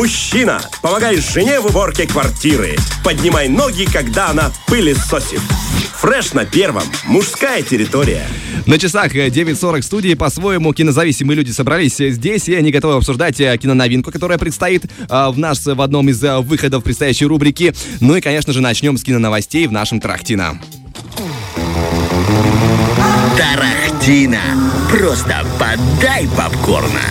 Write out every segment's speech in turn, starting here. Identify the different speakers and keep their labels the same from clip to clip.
Speaker 1: Мужчина, помогай жене в уборке квартиры. Поднимай ноги, когда она пылесосит. Фреш на первом. Мужская территория.
Speaker 2: На часах 9.40 студии по-своему кинозависимые люди собрались здесь, и они готовы обсуждать э, киноновинку, которая предстоит э, в нас в одном из э, выходов предстоящей рубрики. Ну и, конечно же, начнем с киноновостей в нашем Тарахтина.
Speaker 3: Тарахтина. Просто подай попкорна.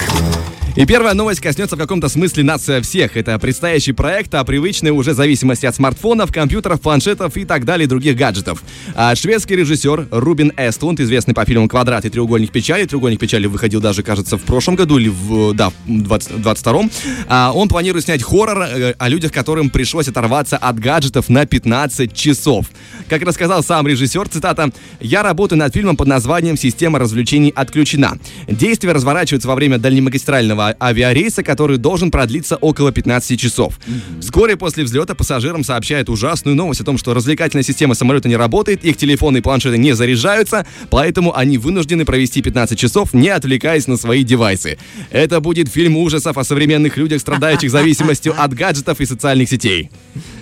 Speaker 2: И первая новость коснется в каком-то смысле нас всех. Это предстоящий проект о привычной уже зависимости от смартфонов, компьютеров, планшетов и так далее других гаджетов. А шведский режиссер Рубин Эстлунд, известный по фильмам «Квадрат» и «Треугольник печали», «Треугольник печали» выходил даже, кажется, в прошлом году или в, да, в 22-м, а он планирует снять хоррор э, о людях, которым пришлось оторваться от гаджетов на 15 часов. Как рассказал сам режиссер, цитата, «Я работаю над фильмом под названием «Система развлечений отключена». Действие разворачивается во время дальнемагистрального авиарейса, который должен продлиться около 15 часов. Mm-hmm. Вскоре после взлета пассажирам сообщают ужасную новость о том, что развлекательная система самолета не работает, их телефоны и планшеты не заряжаются, поэтому они вынуждены провести 15 часов, не отвлекаясь на свои девайсы. Это будет фильм ужасов о современных людях, страдающих зависимостью от гаджетов и социальных сетей.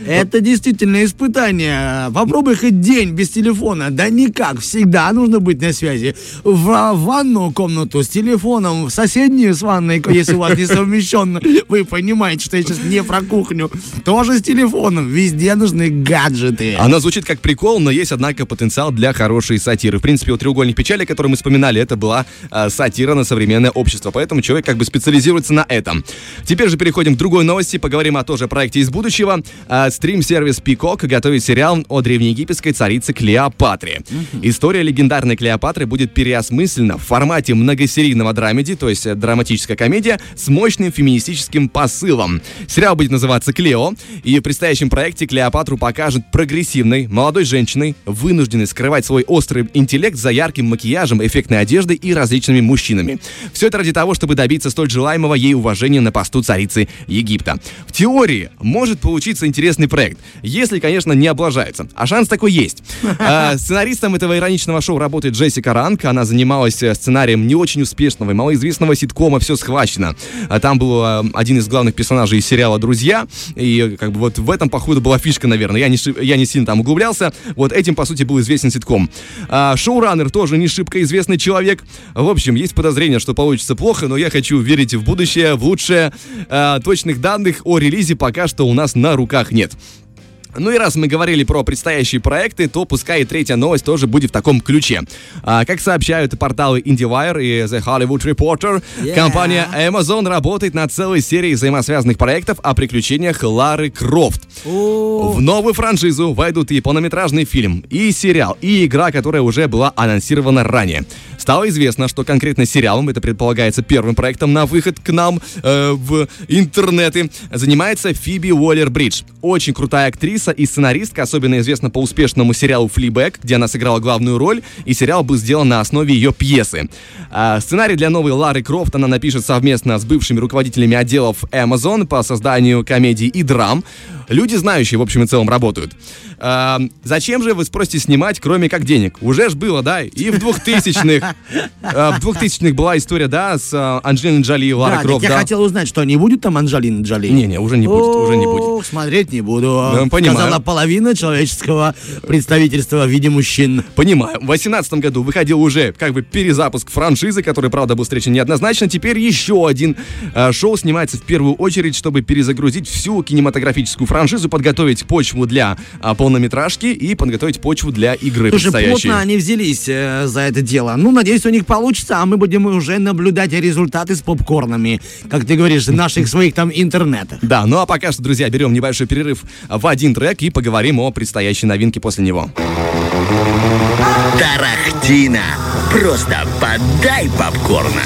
Speaker 4: Это действительно испытание. Попробуй хоть день без телефона. Да никак. Всегда нужно быть на связи. В ванную комнату с телефоном, в соседнюю с ванной, если у вас не совмещенно. Вы понимаете, что я сейчас не про кухню. Тоже с телефоном. Везде нужны гаджеты.
Speaker 2: Она звучит как прикол, но есть, однако, потенциал для хорошей сатиры. В принципе, у «Треугольник печали», который мы вспоминали, это была э, сатира на современное общество. Поэтому человек как бы специализируется на этом. Теперь же переходим к другой новости. Поговорим о тоже проекте из будущего. Э, стрим-сервис Peacock готовит сериал о древнеегипетской царице Клеопатре. Mm-hmm. История легендарной Клеопатры будет переосмыслена в формате многосерийного драмеди, то есть драматическая комедия с мощным феминистическим посылом. Сериал будет называться «Клео», и в предстоящем проекте Клеопатру покажут прогрессивной, молодой женщиной, вынужденной скрывать свой острый интеллект за ярким макияжем, эффектной одеждой и различными мужчинами. Все это ради того, чтобы добиться столь желаемого ей уважения на посту царицы Египта. В теории может получиться интересный интересный проект. Если, конечно, не облажается. А шанс такой есть. А, сценаристом этого ироничного шоу работает Джессика Ранг. Она занималась э, сценарием не очень успешного и малоизвестного ситкома «Все схвачено». А там был э, один из главных персонажей из сериала «Друзья». И как бы вот в этом, походу, была фишка, наверное. Я не, я не сильно там углублялся. Вот этим, по сути, был известен ситком. А, шоураннер тоже не шибко известный человек. В общем, есть подозрение, что получится плохо, но я хочу верить в будущее, в лучшее. А, точных данных о релизе пока что у нас на руках нет. Ну и раз мы говорили про предстоящие проекты, то пускай и третья новость тоже будет в таком ключе. А, как сообщают порталы IndieWire и The Hollywood Reporter, yeah. компания Amazon работает над целой серией взаимосвязанных проектов о приключениях Лары Крофт. Oh. В новую франшизу войдут и полнометражный фильм, и сериал, и игра, которая уже была анонсирована ранее. Стало известно, что конкретно сериалом, это предполагается первым проектом на выход к нам э, в интернеты, занимается Фиби Уоллер-Бридж. Очень крутая актриса и сценаристка, особенно известна по успешному сериалу «Флибэк», где она сыграла главную роль, и сериал был сделан на основе ее пьесы. А сценарий для новой Лары Крофт она напишет совместно с бывшими руководителями отделов Amazon по созданию комедий и драм. Люди, знающие, в общем и целом, работают. А, зачем же, вы спросите, снимать, кроме как денег? Уже ж было, да, и в 2000-х. А, в 2000-х была история, да, с а, Анджелиной Джоли и Ларой
Speaker 4: да,
Speaker 2: Крофт.
Speaker 4: Я
Speaker 2: да.
Speaker 4: хотел узнать, что не будет там Анджелины Джоли?
Speaker 2: Не-не, уже не будет, уже не будет.
Speaker 4: Смотреть не буду.
Speaker 2: Да, понимаю.
Speaker 4: Сказала половина человеческого представительства в виде мужчин.
Speaker 2: Понимаю. В 2018 году выходил уже как бы перезапуск франшизы, который, правда, был встречен неоднозначно. Теперь еще один э, шоу снимается в первую очередь, чтобы перезагрузить всю кинематографическую франшизу, подготовить почву для э, полнометражки и подготовить почву для игры
Speaker 4: Слушай,
Speaker 2: предстоящей.
Speaker 4: плотно они взялись э, за это дело. Ну, надеюсь, у них получится, а мы будем уже наблюдать результаты с попкорнами, как ты говоришь, наших своих там интернетах.
Speaker 2: Да, ну а пока что, друзья, берем небольшой перерыв в один трек и поговорим о предстоящей новинке после него.
Speaker 3: Тарахтина. Просто подай попкорна.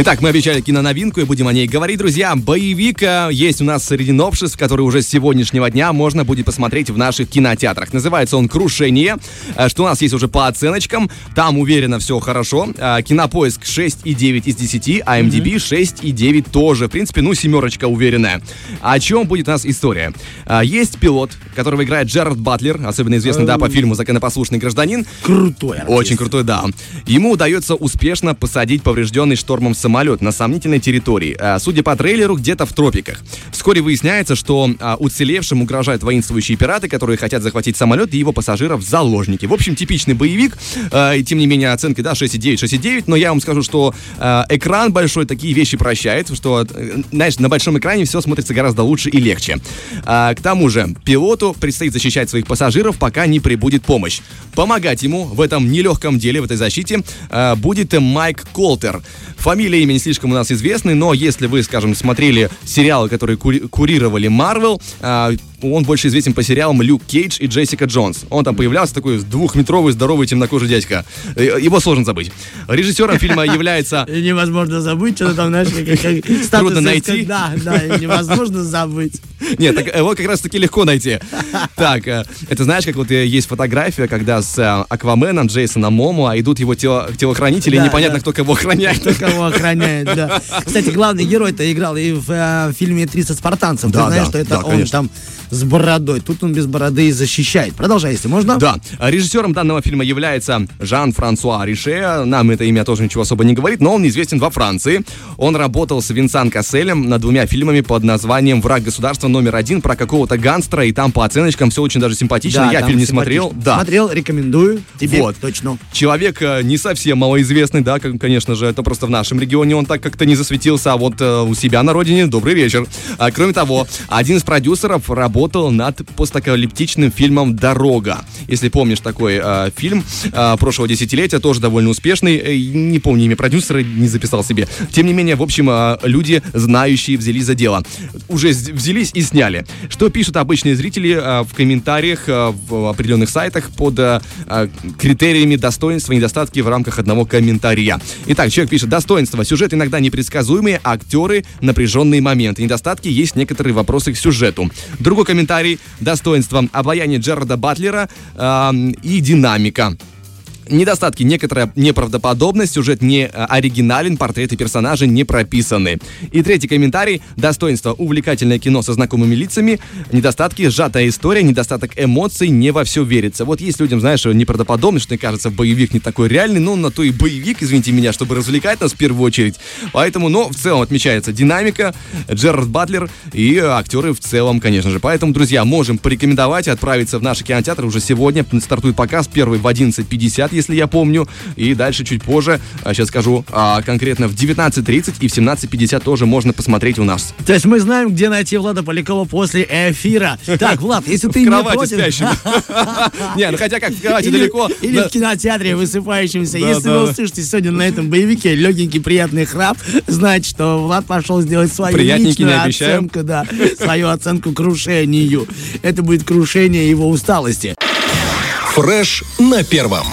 Speaker 2: Итак, мы обещали киноновинку и будем о ней говорить, друзья. Боевик э, есть у нас среди новшеств, который уже с сегодняшнего дня можно будет посмотреть в наших кинотеатрах. Называется он «Крушение», э, что у нас есть уже по оценочкам. Там уверенно все хорошо. Э, Кинопоиск 6,9 из 10, а MDB 6,9 тоже. В принципе, ну, семерочка уверенная. О чем будет у нас история? Есть пилот, которого играет Джерард Батлер, особенно известный, да, по фильму «Законопослушный гражданин».
Speaker 4: Крутой артист.
Speaker 2: Очень крутой, да. Ему удается успешно посадить поврежденный штормом самолет на сомнительной территории. А, судя по трейлеру, где-то в тропиках. Вскоре выясняется, что а, уцелевшим угрожают воинствующие пираты, которые хотят захватить самолет и его пассажиров в заложники. В общем, типичный боевик. а, И тем не менее оценка, да, 6,9, 6,9. Но я вам скажу, что а, экран большой такие вещи прощает, что, э, знаешь, на большом экране все смотрится гораздо лучше и легче. А, К тому же, пилоту предстоит защищать своих пассажиров, пока не прибудет помощь. Помогать ему в этом нелегком деле, в этой защите, а, будет Майк Колтер. Фамилия имя не слишком у нас известны, но если вы, скажем, смотрели сериалы, которые кури- курировали Марвел, а, он больше известен по сериалам Люк Кейдж и Джессика Джонс. Он там появлялся такой двухметровый, здоровый, темнокожий дядька. Э, Его сложно забыть. Режиссером фильма является
Speaker 4: невозможно забыть, что-то там, знаешь, как,
Speaker 2: Трудно найти.
Speaker 4: Да, да, невозможно забыть.
Speaker 2: Нет, так его как раз таки легко найти. Так, э, это знаешь, как вот э, есть фотография, когда с Акваменом, Джейсоном Момоа идут его тело- телохранители, и непонятно, кто кого охраняет.
Speaker 4: Кто кого охраняет, да. Кстати, главный герой-то играл и в фильме «300 спартанцев». Ты знаешь, что это он там с бородой. Тут он без бороды и защищает. Продолжай, если можно.
Speaker 2: Да, режиссером данного фильма является Жан-Франсуа Рише. Нам это имя тоже ничего особо не говорит, но он известен во Франции. Он работал с Винсан Касселем над двумя фильмами под названием «Враг государства номер один» про какого-то гангстера, и там по оценочкам все очень даже симпатично.
Speaker 4: Да,
Speaker 2: Я фильм не смотрел. Да.
Speaker 4: Смотрел, рекомендую. Тебе
Speaker 2: Вот.
Speaker 4: точно.
Speaker 2: Человек э, не совсем малоизвестный, да, конечно же, это просто в нашем регионе он так как-то не засветился, а вот э, у себя на родине добрый вечер. А, кроме того, один из продюсеров работал над постапокалиптичным фильмом «Дорога». Если помнишь такой э, фильм э, прошлого десятилетия, тоже довольно успешный, Э, не помню имя продюсера, не записал себе. Тем не менее, в общем, э, люди, знающие, взялись за дело. Уже взялись и сняли. Что пишут обычные зрители э, в комментариях э, в определенных сайтах под э, э, критериями достоинства и недостатки в рамках одного комментария. Итак, человек пишет, достоинство. Сюжет иногда непредсказуемый, актеры, напряженные моменты. Недостатки есть некоторые вопросы к сюжету. Другой комментарий. Достоинство. Обаяние Джерарда Батлера э, и динамика. Недостатки. Некоторая неправдоподобность, сюжет не э, оригинален, портреты персонажей не прописаны. И третий комментарий. Достоинство. Увлекательное кино со знакомыми лицами. Недостатки. Сжатая история, недостаток эмоций, не во все верится. Вот есть людям, знаешь, неправдоподобность, что, мне кажется, боевик не такой реальный, но на то и боевик, извините меня, чтобы развлекать нас в первую очередь. Поэтому, но в целом отмечается динамика, Джерард Батлер и э, актеры в целом, конечно же. Поэтому, друзья, можем порекомендовать отправиться в наши кинотеатры уже сегодня. Стартует показ первый в 11.50, если я помню. И дальше чуть позже, а, сейчас скажу, а, конкретно в 19.30 и в 17.50 тоже можно посмотреть у нас.
Speaker 4: То есть мы знаем, где найти Влада Полякова после эфира. Так, Влад, если ты не против...
Speaker 2: Не, ну хотя как в кровати далеко.
Speaker 4: или в кинотеатре высыпающемся. Если вы услышите сегодня на этом боевике легенький приятный храп, значит, что Влад пошел сделать свою личную оценку, да, свою оценку крушению. Это будет крушение его усталости.
Speaker 5: Фреш на первом.